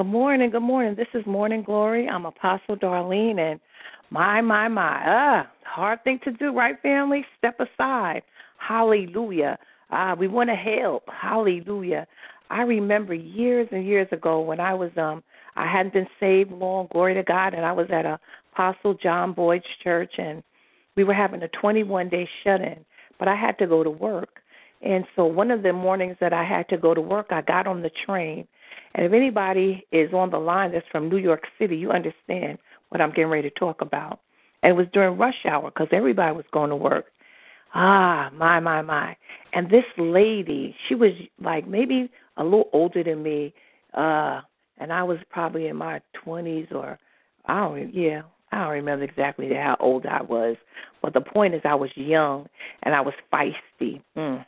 Good morning, good morning. This is Morning Glory. I'm Apostle Darlene, and my, my, my, ah, hard thing to do, right, family? Step aside. Hallelujah. Ah, we want to help. Hallelujah. I remember years and years ago when I was um I hadn't been saved long, glory to God, and I was at a Apostle John Boyd's church, and we were having a 21 day shut in, but I had to go to work. And so one of the mornings that I had to go to work, I got on the train. And if anybody is on the line that's from New York City, you understand what I'm getting ready to talk about. And it was during rush hour because everybody was going to work. Ah, my, my, my. And this lady, she was like maybe a little older than me, uh, and I was probably in my 20s or, I don't, yeah, I don't remember exactly how old I was. But the point is, I was young and I was feisty. Mm.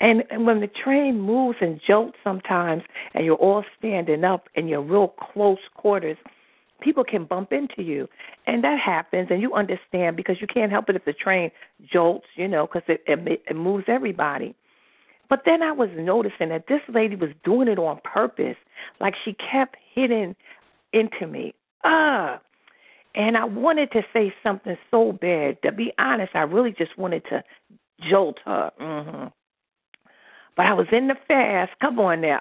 And, and when the train moves and jolts sometimes, and you're all standing up and you're real close quarters, people can bump into you, and that happens, and you understand because you can't help it if the train jolts, you know, because it, it it moves everybody. But then I was noticing that this lady was doing it on purpose, like she kept hitting into me. Ah, and I wanted to say something so bad. To be honest, I really just wanted to jolt her. hmm But I was in the fast. Come on now.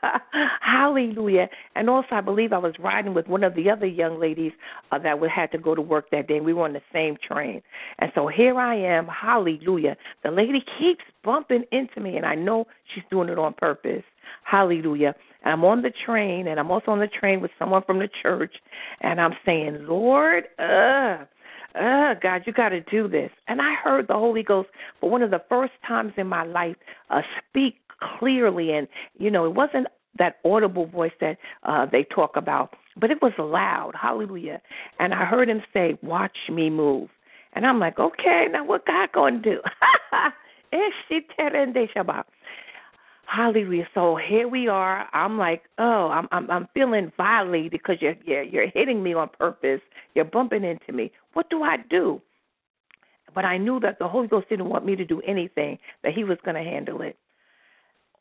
Hallelujah. And also, I believe I was riding with one of the other young ladies uh, that had to go to work that day. We were on the same train. And so here I am. Hallelujah. The lady keeps bumping into me, and I know she's doing it on purpose. Hallelujah. And I'm on the train, and I'm also on the train with someone from the church, and I'm saying, Lord, uh, uh, God, you got to do this. And I heard the Holy Ghost for one of the first times in my life uh, speak clearly, and you know, it wasn't that audible voice that uh, they talk about, but it was loud. Hallelujah! And I heard him say, "Watch me move," and I'm like, "Okay, now what God going to do?" Hallelujah. So here we are. I'm like, oh, I'm I'm I'm feeling violated because you're you're you're hitting me on purpose. You're bumping into me. What do I do? But I knew that the Holy Ghost didn't want me to do anything, that He was going to handle it.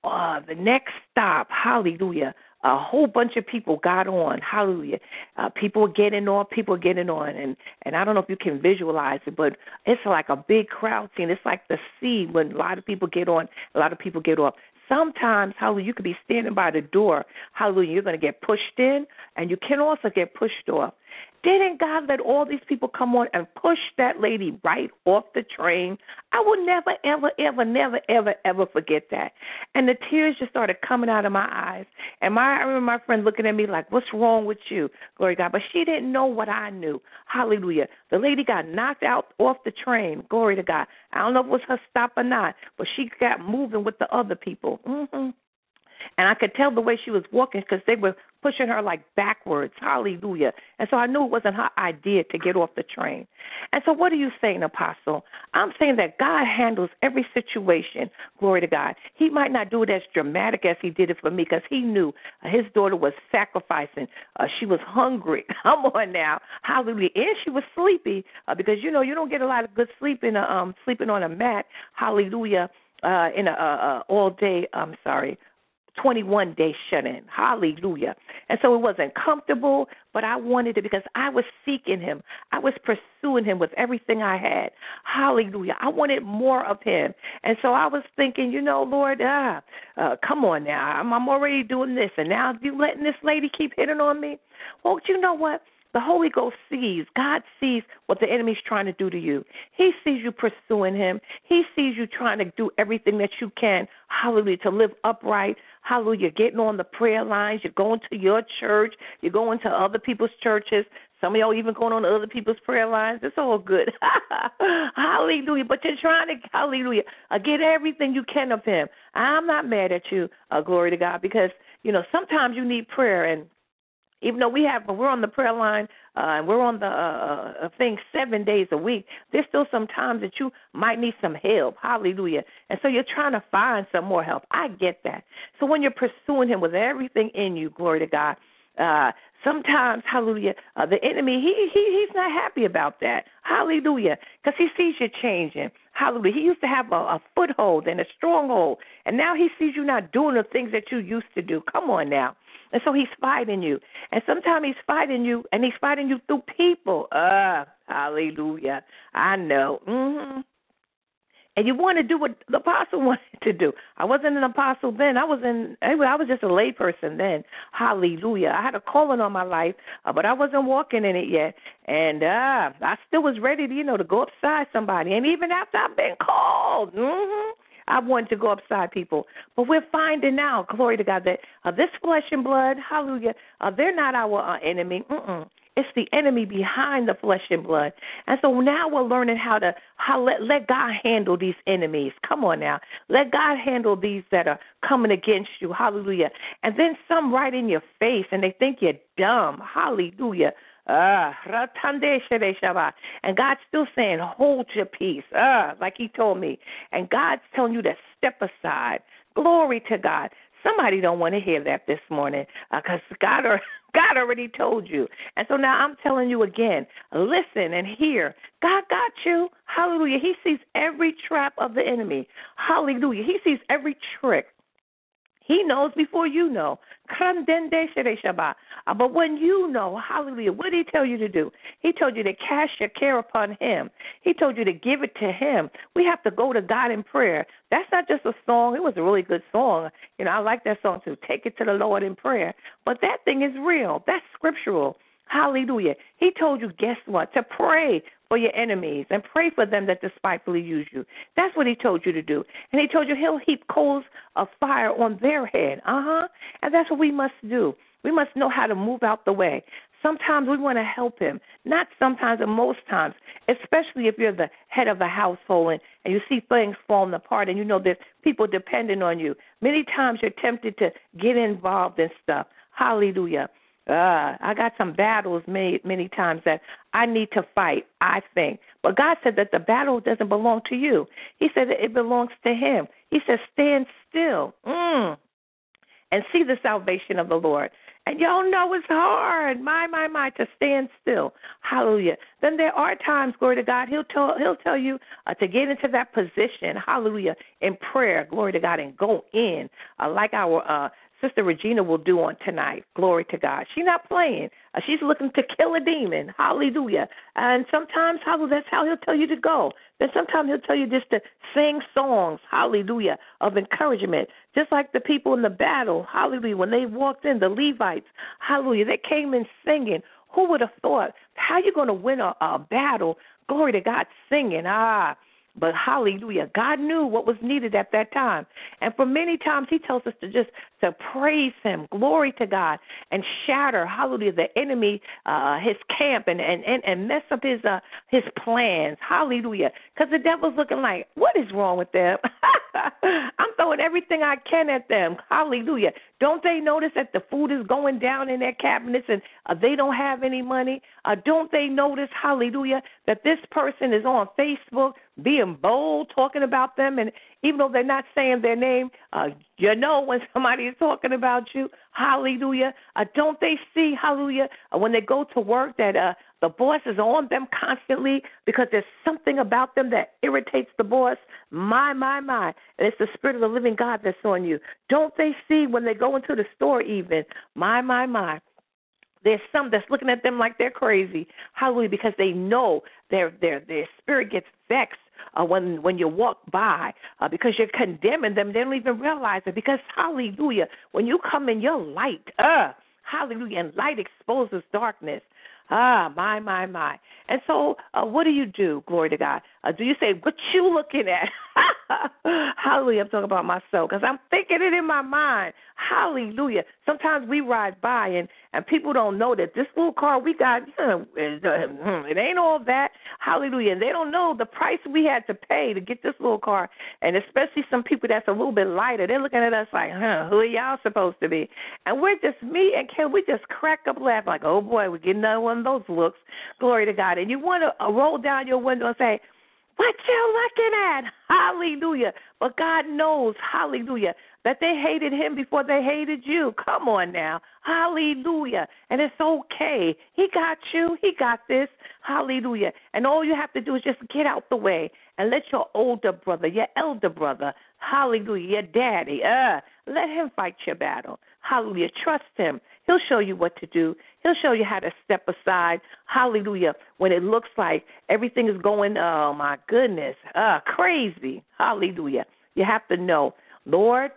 Uh, the next stop, hallelujah, a whole bunch of people got on, hallelujah. Uh, people getting on, people getting on, and and I don't know if you can visualize it, but it's like a big crowd scene. It's like the sea when a lot of people get on, a lot of people get off sometimes, hallelujah, you could be standing by the door, hallelujah, you're going to get pushed in, and you can also get pushed off. Didn't God let all these people come on and push that lady right off the train? I will never, ever, ever, never, ever, ever forget that. And the tears just started coming out of my eyes. And my, I remember my friend looking at me like, "What's wrong with you?" Glory God. But she didn't know what I knew. Hallelujah. The lady got knocked out off the train. Glory to God. I don't know if it was her stop or not, but she got moving with the other people. hmm and I could tell the way she was walking because they were pushing her like backwards. Hallelujah. And so I knew it wasn't her idea to get off the train. And so what are you saying, Apostle? I'm saying that God handles every situation. Glory to God. He might not do it as dramatic as he did it for me because he knew his daughter was sacrificing. Uh, she was hungry. Come on now. Hallelujah. And she was sleepy uh, because, you know, you don't get a lot of good sleep in a, um, sleeping on a mat. Hallelujah. Uh, in a, uh, uh, all day, I'm sorry, 21 day shut in. Hallelujah. And so it wasn't comfortable, but I wanted it because I was seeking him. I was pursuing him with everything I had. Hallelujah. I wanted more of him. And so I was thinking, you know, Lord, ah, uh, come on now. I'm, I'm already doing this. And now you letting this lady keep hitting on me? Well, you know what? The Holy Ghost sees, God sees what the enemy's trying to do to you. He sees you pursuing him. He sees you trying to do everything that you can, hallelujah, to live upright, hallelujah, getting on the prayer lines. You're going to your church. You're going to other people's churches. Some of y'all even going on other people's prayer lines. It's all good. hallelujah. But you're trying to, hallelujah, uh, get everything you can of him. I'm not mad at you, uh, glory to God, because, you know, sometimes you need prayer and even though we have, we're on the prayer line uh, and we're on the uh, uh, thing seven days a week, there's still some times that you might need some help. Hallelujah. And so you're trying to find some more help. I get that. So when you're pursuing Him with everything in you, glory to God, uh, sometimes, hallelujah, uh, the enemy, he, he he's not happy about that. Hallelujah. Because he sees you changing. Hallelujah. He used to have a, a foothold and a stronghold, and now he sees you not doing the things that you used to do. Come on now. And so he's fighting you. And sometimes he's fighting you, and he's fighting you through people. Uh, hallelujah. I know. Mm-hmm. and you want to do what the apostle wanted to do. I wasn't an apostle then. I was in. Anyway, I was just a layperson then. Hallelujah. I had a calling on my life, uh, but I wasn't walking in it yet. And uh I still was ready to, you know, to go upside somebody. And even after I've been called, mm-hmm, I wanted to go upside people. But we're finding now, glory to God, that uh, this flesh and blood, hallelujah, uh, they're not our uh, enemy. Mm-mm. It's the enemy behind the flesh and blood. And so now we're learning how to how let let God handle these enemies. Come on now. Let God handle these that are coming against you. Hallelujah. And then some right in your face and they think you're dumb. Hallelujah. Ah, and God's still saying, hold your peace. Ah, like He told me. And God's telling you to step aside. Glory to God. Somebody don't want to hear that this morning because uh, God, God already told you. And so now I'm telling you again listen and hear. God got you. Hallelujah. He sees every trap of the enemy. Hallelujah. He sees every trick. He knows before you know. Uh, but when you know, hallelujah, what did he tell you to do? He told you to cast your care upon him. He told you to give it to him. We have to go to God in prayer. That's not just a song. It was a really good song. You know, I like that song too. Take it to the Lord in prayer. But that thing is real. That's scriptural. Hallelujah. He told you, guess what? To pray for your enemies and pray for them that despitefully use you. That's what he told you to do. And he told you he'll heap coals of fire on their head. Uh huh. And that's what we must do. We must know how to move out the way. Sometimes we want to help him. Not sometimes, but most times, especially if you're the head of a household and, and you see things falling apart and you know there's people depending on you. Many times you're tempted to get involved in stuff. Hallelujah. Uh, I got some battles made many times that I need to fight, I think. But God said that the battle doesn't belong to you. He said it belongs to Him. He says, stand still mm, and see the salvation of the Lord. And y'all know it's hard, my, my, my, to stand still. Hallelujah. Then there are times, glory to God, He'll tell He'll tell you uh, to get into that position, hallelujah, in prayer, glory to God, and go in, uh, like our uh, Sister Regina will do on tonight. Glory to God. She's not playing. Uh, she's looking to kill a demon. Hallelujah. And sometimes, hallelujah, that's how he'll tell you to go. Then sometimes he'll tell you just to sing songs, hallelujah, of encouragement. Just like the people in the battle, hallelujah, when they walked in, the Levites, hallelujah, they came in singing. Who would have thought? How you going to win a, a battle? Glory to God, singing. Ah, but hallelujah, God knew what was needed at that time. And for many times he tells us to just to praise him, glory to God, and shatter, hallelujah, the enemy, uh, his camp and, and, and, and mess up his uh, his plans. Hallelujah. Because the devil's looking like, what is wrong with them? I'm throwing everything I can at them. Hallelujah. Don't they notice that the food is going down in their cabinets and uh, they don't have any money? Uh, don't they notice, hallelujah, that this person is on Facebook being bold, talking about them, and even though they're not saying their name, uh, you know when somebody is talking about you. Hallelujah. Uh, don't they see, hallelujah, uh, when they go to work that uh, the boss is on them constantly because there's something about them that irritates the boss? My, my, my. And it's the Spirit of the living God that's on you. Don't they see when they go into the store, even? My, my, my. There's some that's looking at them like they're crazy. Hallelujah, because they know their their their spirit gets vexed uh, when when you walk by uh, because you're condemning them. They don't even realize it because hallelujah, when you come in your light, uh, hallelujah, and light exposes darkness. Ah, my, my, my. And so, uh, what do you do? Glory to God. Uh, do you say, "What you looking at"? Hallelujah. I'm talking about myself because I'm thinking it in my mind. Hallelujah. Sometimes we ride by and and people don't know that this little car we got, you know, it ain't all that. Hallelujah. And they don't know the price we had to pay to get this little car. And especially some people that's a little bit lighter, they're looking at us like, huh, who are y'all supposed to be? And we're just me and Ken. We just crack up laughing like, oh boy, we're getting another one those looks. Glory to God. And you want to uh, roll down your window and say what you looking at? Hallelujah. But God knows, hallelujah, that they hated him before they hated you. Come on now. Hallelujah. And it's okay. He got you. He got this. Hallelujah. And all you have to do is just get out the way and let your older brother, your elder brother, hallelujah, your daddy, uh, let him fight your battle. Hallelujah. Trust him. He'll show you what to do. He'll show you how to step aside. Hallelujah. When it looks like everything is going, oh my goodness, uh, crazy. Hallelujah. You have to know, Lord,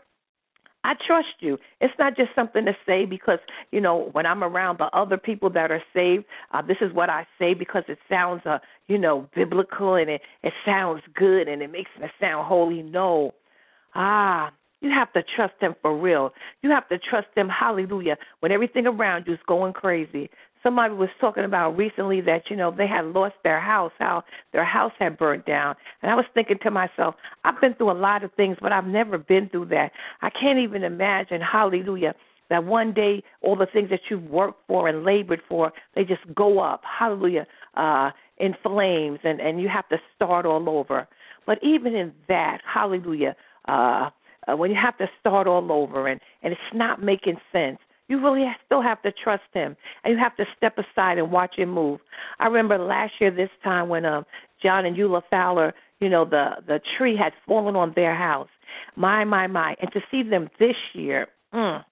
I trust you. It's not just something to say because, you know, when I'm around the other people that are saved, uh, this is what I say because it sounds, uh, you know, biblical and it, it sounds good and it makes me sound holy. No. Ah, you have to trust him for real. You have to trust him, hallelujah, when everything around you is going crazy. Somebody was talking about recently that, you know, they had lost their house, how their house had burnt down. And I was thinking to myself, I've been through a lot of things, but I've never been through that. I can't even imagine, hallelujah, that one day all the things that you've worked for and labored for, they just go up, hallelujah, uh, in flames and, and you have to start all over. But even in that, hallelujah, uh, uh, when you have to start all over and, and it's not making sense, you really still have to trust him and you have to step aside and watch him move. I remember last year this time when um John and Eula Fowler, you know, the the tree had fallen on their house. My, my, my. And to see them this year, mm,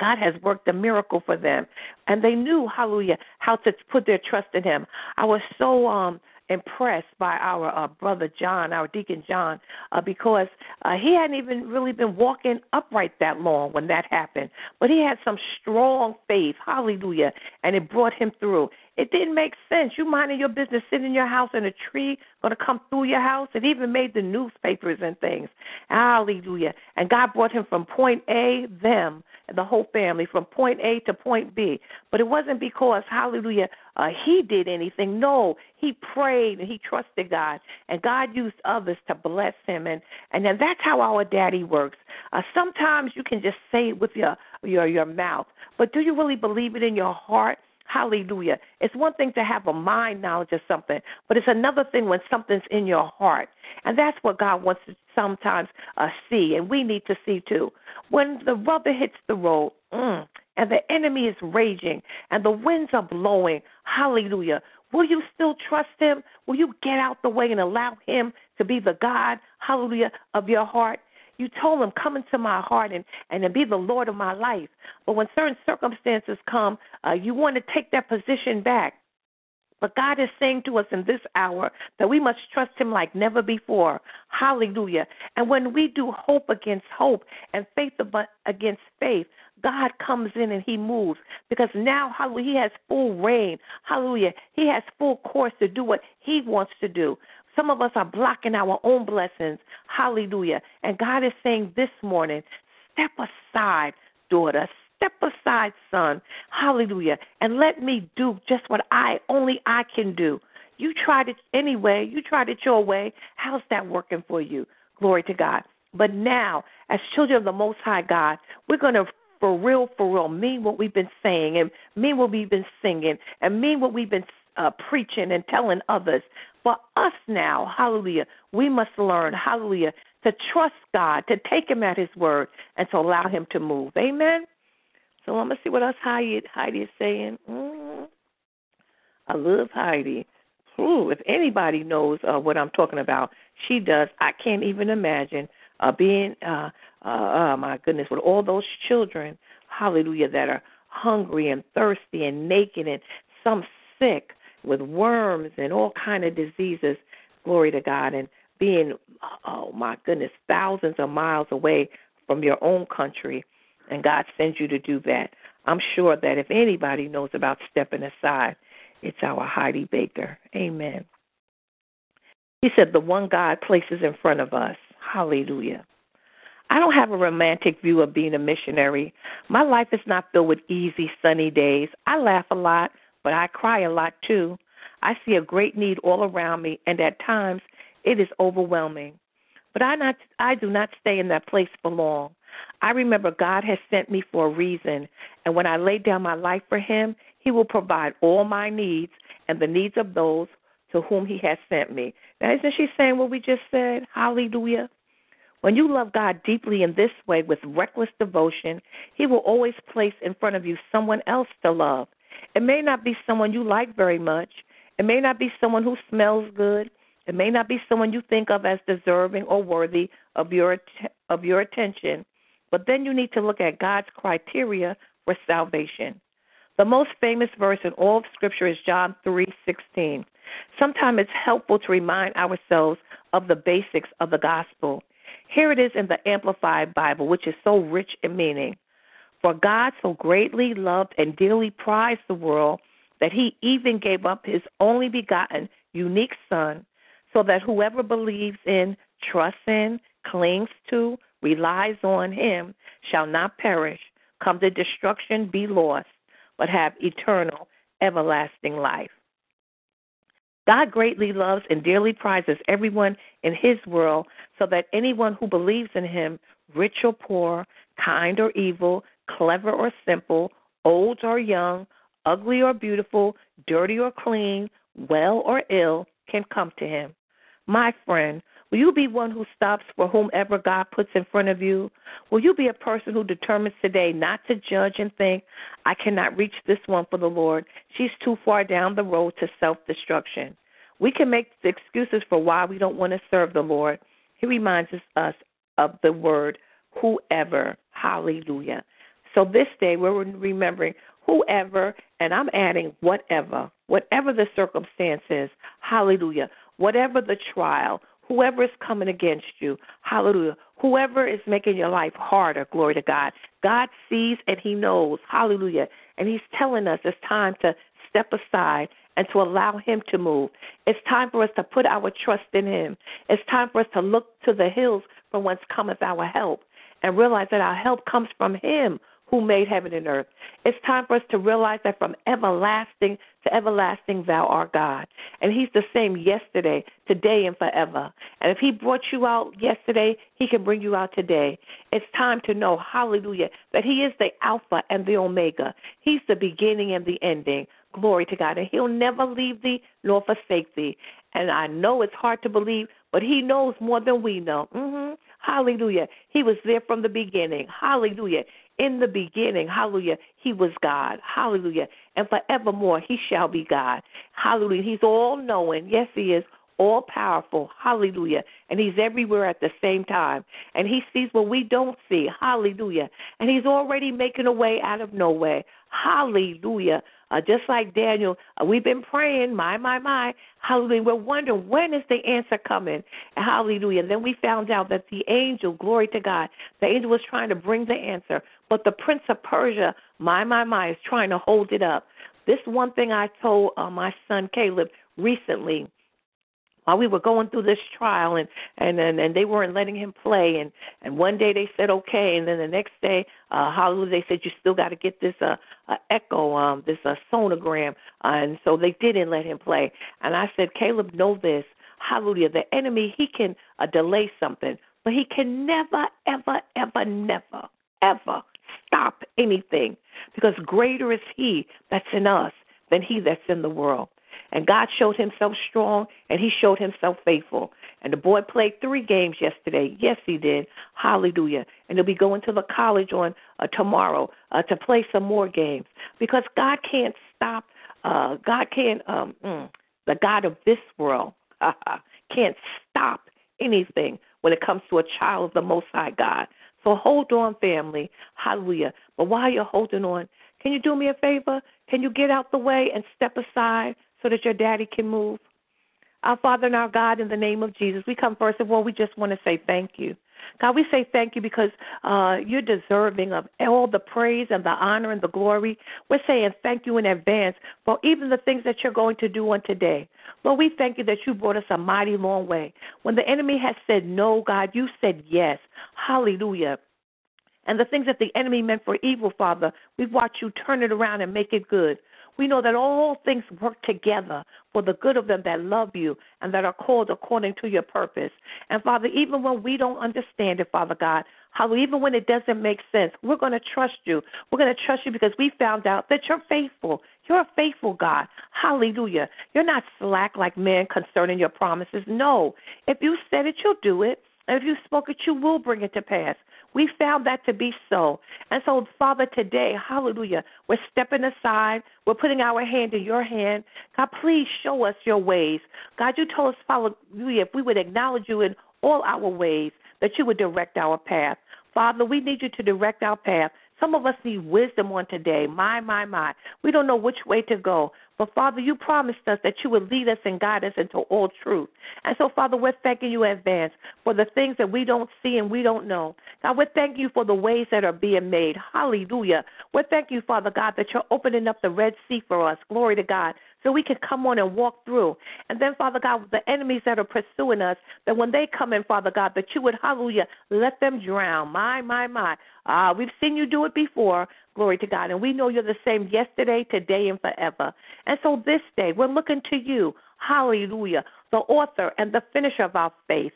God has worked a miracle for them. And they knew, hallelujah, how to put their trust in him. I was so um impressed by our uh, brother John, our deacon John, uh, because uh, he hadn't even really been walking upright that long when that happened. But he had some strong faith, hallelujah, and it brought him through. It didn't make sense. You minding your business, sitting in your house, and a tree going to come through your house. It even made the newspapers and things. Hallelujah. And God brought him from point A, them, the whole family, from point A to point B. But it wasn't because, hallelujah, uh, he did anything. No, he prayed and he trusted God, and God used others to bless him. And and then that's how our daddy works. Uh, sometimes you can just say it with your your your mouth, but do you really believe it in your heart? Hallelujah. It's one thing to have a mind knowledge of something, but it's another thing when something's in your heart. And that's what God wants to sometimes uh, see, and we need to see too. When the rubber hits the road, mm, and the enemy is raging, and the winds are blowing, hallelujah. Will you still trust him? Will you get out the way and allow him to be the God, hallelujah, of your heart? You told him, Come into my heart and, and be the Lord of my life. But when certain circumstances come, uh, you want to take that position back. But God is saying to us in this hour that we must trust Him like never before. Hallelujah. And when we do hope against hope and faith against faith, God comes in and He moves because now, hallelujah, He has full reign. Hallelujah. He has full course to do what He wants to do. Some of us are blocking our own blessings. Hallelujah. And God is saying this morning, step aside, daughter. Step aside, son. Hallelujah. And let me do just what I only I can do. You tried it anyway. You tried it your way. How's that working for you? Glory to God. But now, as children of the Most High God, we're going to for real, for real, mean what we've been saying and mean what we've been singing and mean what we've been uh, preaching and telling others. For us now, hallelujah, we must learn, hallelujah, to trust God, to take Him at His word, and to allow Him to move. Amen. So I'm gonna see what else Heidi, Heidi is saying. Mm, I love Heidi. Ooh, if anybody knows uh, what I'm talking about, she does. I can't even imagine uh, being, uh, uh, oh my goodness, with all those children, hallelujah, that are hungry and thirsty and naked and some sick with worms and all kind of diseases. Glory to God and being, oh my goodness, thousands of miles away from your own country, and God sends you to do that. I'm sure that if anybody knows about stepping aside, it's our Heidi Baker. Amen. He said, The one God places in front of us. Hallelujah. I don't have a romantic view of being a missionary. My life is not filled with easy, sunny days. I laugh a lot, but I cry a lot too. I see a great need all around me, and at times it is overwhelming. But I not I do not stay in that place for long. I remember God has sent me for a reason, and when I lay down my life for him, he will provide all my needs and the needs of those to whom he has sent me. Now isn't she saying what we just said? Hallelujah. When you love God deeply in this way with reckless devotion, He will always place in front of you someone else to love. It may not be someone you like very much. It may not be someone who smells good. It may not be someone you think of as deserving or worthy of your of your attention. But then you need to look at God's criteria for salvation. The most famous verse in all of Scripture is John 3:16. Sometimes it's helpful to remind ourselves of the basics of the gospel. Here it is in the Amplified Bible, which is so rich in meaning. For God so greatly loved and dearly prized the world that he even gave up his only begotten, unique Son, so that whoever believes in, trusts in, clings to, relies on him shall not perish, come to destruction, be lost, but have eternal, everlasting life. God greatly loves and dearly prizes everyone in his world so that anyone who believes in him, rich or poor, kind or evil, clever or simple, old or young, ugly or beautiful, dirty or clean, well or ill, can come to him. My friend, will you be one who stops for whomever God puts in front of you? Will you be a person who determines today not to judge and think, I cannot reach this one for the Lord? She's too far down the road to self destruction. We can make excuses for why we don't want to serve the Lord. He reminds us of the word whoever. Hallelujah. So this day we're remembering whoever, and I'm adding whatever, whatever the circumstances, hallelujah, whatever the trial, whoever is coming against you, hallelujah, whoever is making your life harder, glory to God. God sees and He knows, hallelujah, and He's telling us it's time to step aside and to allow Him to move. It's time for us to put our trust in Him. It's time for us to look to the hills from whence cometh our help and realize that our help comes from Him who made heaven and earth. It's time for us to realize that from everlasting to everlasting, thou art God. And He's the same yesterday, today, and forever. And if He brought you out yesterday, He can bring you out today. It's time to know, hallelujah, that He is the Alpha and the Omega. He's the beginning and the ending. Glory to God. And He'll never leave thee nor forsake thee. And I know it's hard to believe, but He knows more than we know. Mm-hmm. Hallelujah. He was there from the beginning. Hallelujah. In the beginning, hallelujah, he was God. Hallelujah. And forevermore, he shall be God. Hallelujah. He's all knowing. Yes, he is all powerful. Hallelujah. And he's everywhere at the same time. And he sees what we don't see. Hallelujah. And he's already making a way out of no way. Hallelujah. Uh, just like Daniel, uh, we've been praying, my, my, my. Hallelujah. We're wondering when is the answer coming. Hallelujah. And then we found out that the angel, glory to God, the angel was trying to bring the answer, but the prince of Persia, my, my, my, is trying to hold it up. This one thing I told uh, my son Caleb recently while we were going through this trial and and and, and they weren't letting him play and and one day they said okay and then the next day uh hallelujah they said you still got to get this uh, uh echo um this uh sonogram uh, and so they didn't let him play and i said caleb know this hallelujah the enemy he can uh, delay something but he can never ever ever never ever stop anything because greater is he that's in us than he that's in the world and God showed himself strong and he showed himself faithful. And the boy played three games yesterday. Yes, he did. Hallelujah. And he'll be going to the college on uh, tomorrow uh, to play some more games because God can't stop. Uh, God can't, um, mm, the God of this world can't stop anything when it comes to a child of the Most High God. So hold on, family. Hallelujah. But while you're holding on, can you do me a favor? Can you get out the way and step aside so that your daddy can move. Our Father and our God, in the name of Jesus, we come first of all, we just want to say thank you. God, we say thank you because uh, you're deserving of all the praise and the honor and the glory. We're saying thank you in advance for even the things that you're going to do on today. Lord, we thank you that you brought us a mighty long way. When the enemy has said no, God, you said yes. Hallelujah. And the things that the enemy meant for evil, Father, we've watched you turn it around and make it good. We know that all things work together for the good of them that love you and that are called according to your purpose. And Father, even when we don't understand it, Father God, how even when it doesn't make sense, we're going to trust you. We're going to trust you because we found out that you're faithful. You're a faithful God. Hallelujah. You're not slack like men concerning your promises. No. If you said it, you'll do it. And if you spoke it, you will bring it to pass. We found that to be so. And so, Father, today, hallelujah, we're stepping aside. We're putting our hand in your hand. God, please show us your ways. God, you told us, hallelujah, if we would acknowledge you in all our ways, that you would direct our path. Father, we need you to direct our path Some of us need wisdom on today. My, my, my. We don't know which way to go. But Father, you promised us that you would lead us and guide us into all truth. And so, Father, we're thanking you in advance for the things that we don't see and we don't know. God, we're thanking you for the ways that are being made. Hallelujah. We're thanking you, Father God, that you're opening up the Red Sea for us. Glory to God so we can come on and walk through. And then, Father God, the enemies that are pursuing us, that when they come in, Father God, that you would, hallelujah, let them drown. My, my, my. Uh, we've seen you do it before. Glory to God. And we know you're the same yesterday, today, and forever. And so this day, we're looking to you, hallelujah, the author and the finisher of our faith.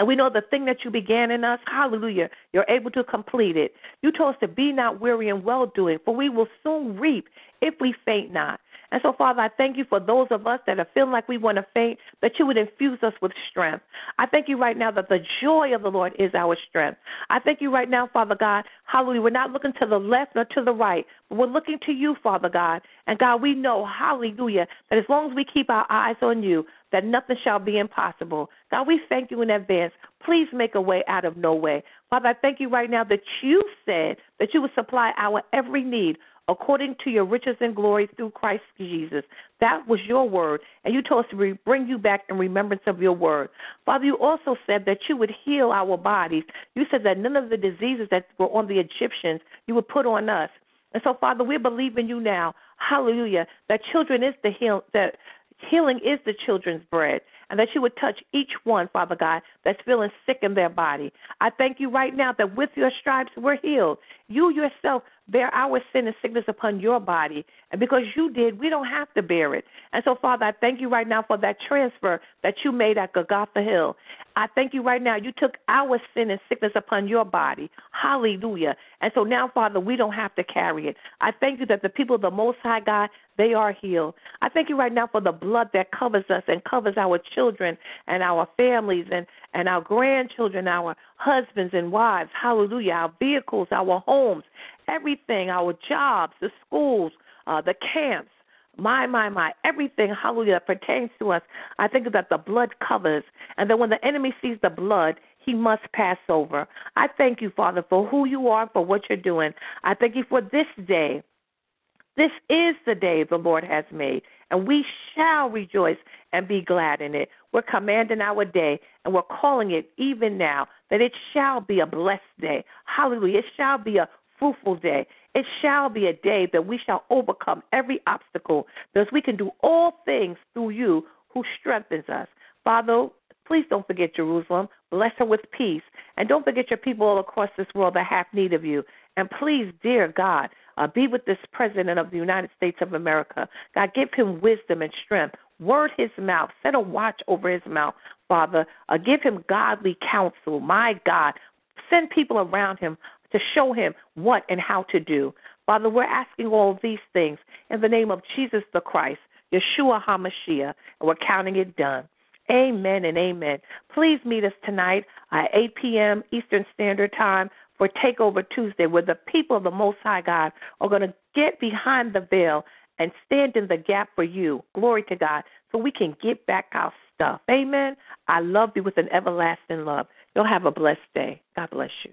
And we know the thing that you began in us, hallelujah, you're able to complete it. You told us to be not weary in well doing, for we will soon reap if we faint not. And so, Father, I thank you for those of us that are feeling like we want to faint, that you would infuse us with strength. I thank you right now that the joy of the Lord is our strength. I thank you right now, Father God, hallelujah. We're not looking to the left nor to the right, but we're looking to you, Father God. And God, we know, hallelujah, that as long as we keep our eyes on you, that nothing shall be impossible. God, we thank you in advance. Please make a way out of no way. Father, I thank you right now that you said that you would supply our every need according to your riches and glory through Christ Jesus. That was your word, and you told us to bring you back in remembrance of your word. Father, you also said that you would heal our bodies. You said that none of the diseases that were on the Egyptians you would put on us. And so, Father, we believe in you now. Hallelujah. That children is the heal that healing is the children's bread and that you would touch each one, Father God, that's feeling sick in their body. I thank you right now that with your stripes we're healed. You yourself bear our sin and sickness upon your body. And because you did, we don't have to bear it. And so, Father, I thank you right now for that transfer that you made at Golgotha Hill. I thank you right now. You took our sin and sickness upon your body. Hallelujah. And so now, Father, we don't have to carry it. I thank you that the people of the Most High God, they are healed. I thank you right now for the blood that covers us and covers our children and our families and, and our grandchildren, our husbands and wives. Hallelujah. Our vehicles, our homes, everything, our jobs, the schools, uh, the camps. My, my, my, everything, hallelujah, that pertains to us. I think that the blood covers. And then when the enemy sees the blood, he must pass over. I thank you, Father, for who you are, for what you're doing. I thank you for this day. This is the day the Lord has made, and we shall rejoice and be glad in it. We're commanding our day, and we're calling it even now that it shall be a blessed day. Hallelujah. It shall be a fruitful day. It shall be a day that we shall overcome every obstacle, because we can do all things through you who strengthens us. Father, please don't forget Jerusalem. Bless her with peace. And don't forget your people all across this world that have need of you. And please, dear God, uh, be with this president of the United States of America. God, give him wisdom and strength. Word his mouth. Set a watch over his mouth, Father. Uh, give him godly counsel. My God, send people around him to show him what and how to do. Father, we're asking all these things in the name of Jesus the Christ, Yeshua HaMashiach, and we're counting it done. Amen and amen. Please meet us tonight at 8 p.m. Eastern Standard Time for Takeover Tuesday, where the people of the Most High God are going to get behind the veil and stand in the gap for you. Glory to God. So we can get back our stuff. Amen. I love you with an everlasting love. You'll have a blessed day. God bless you.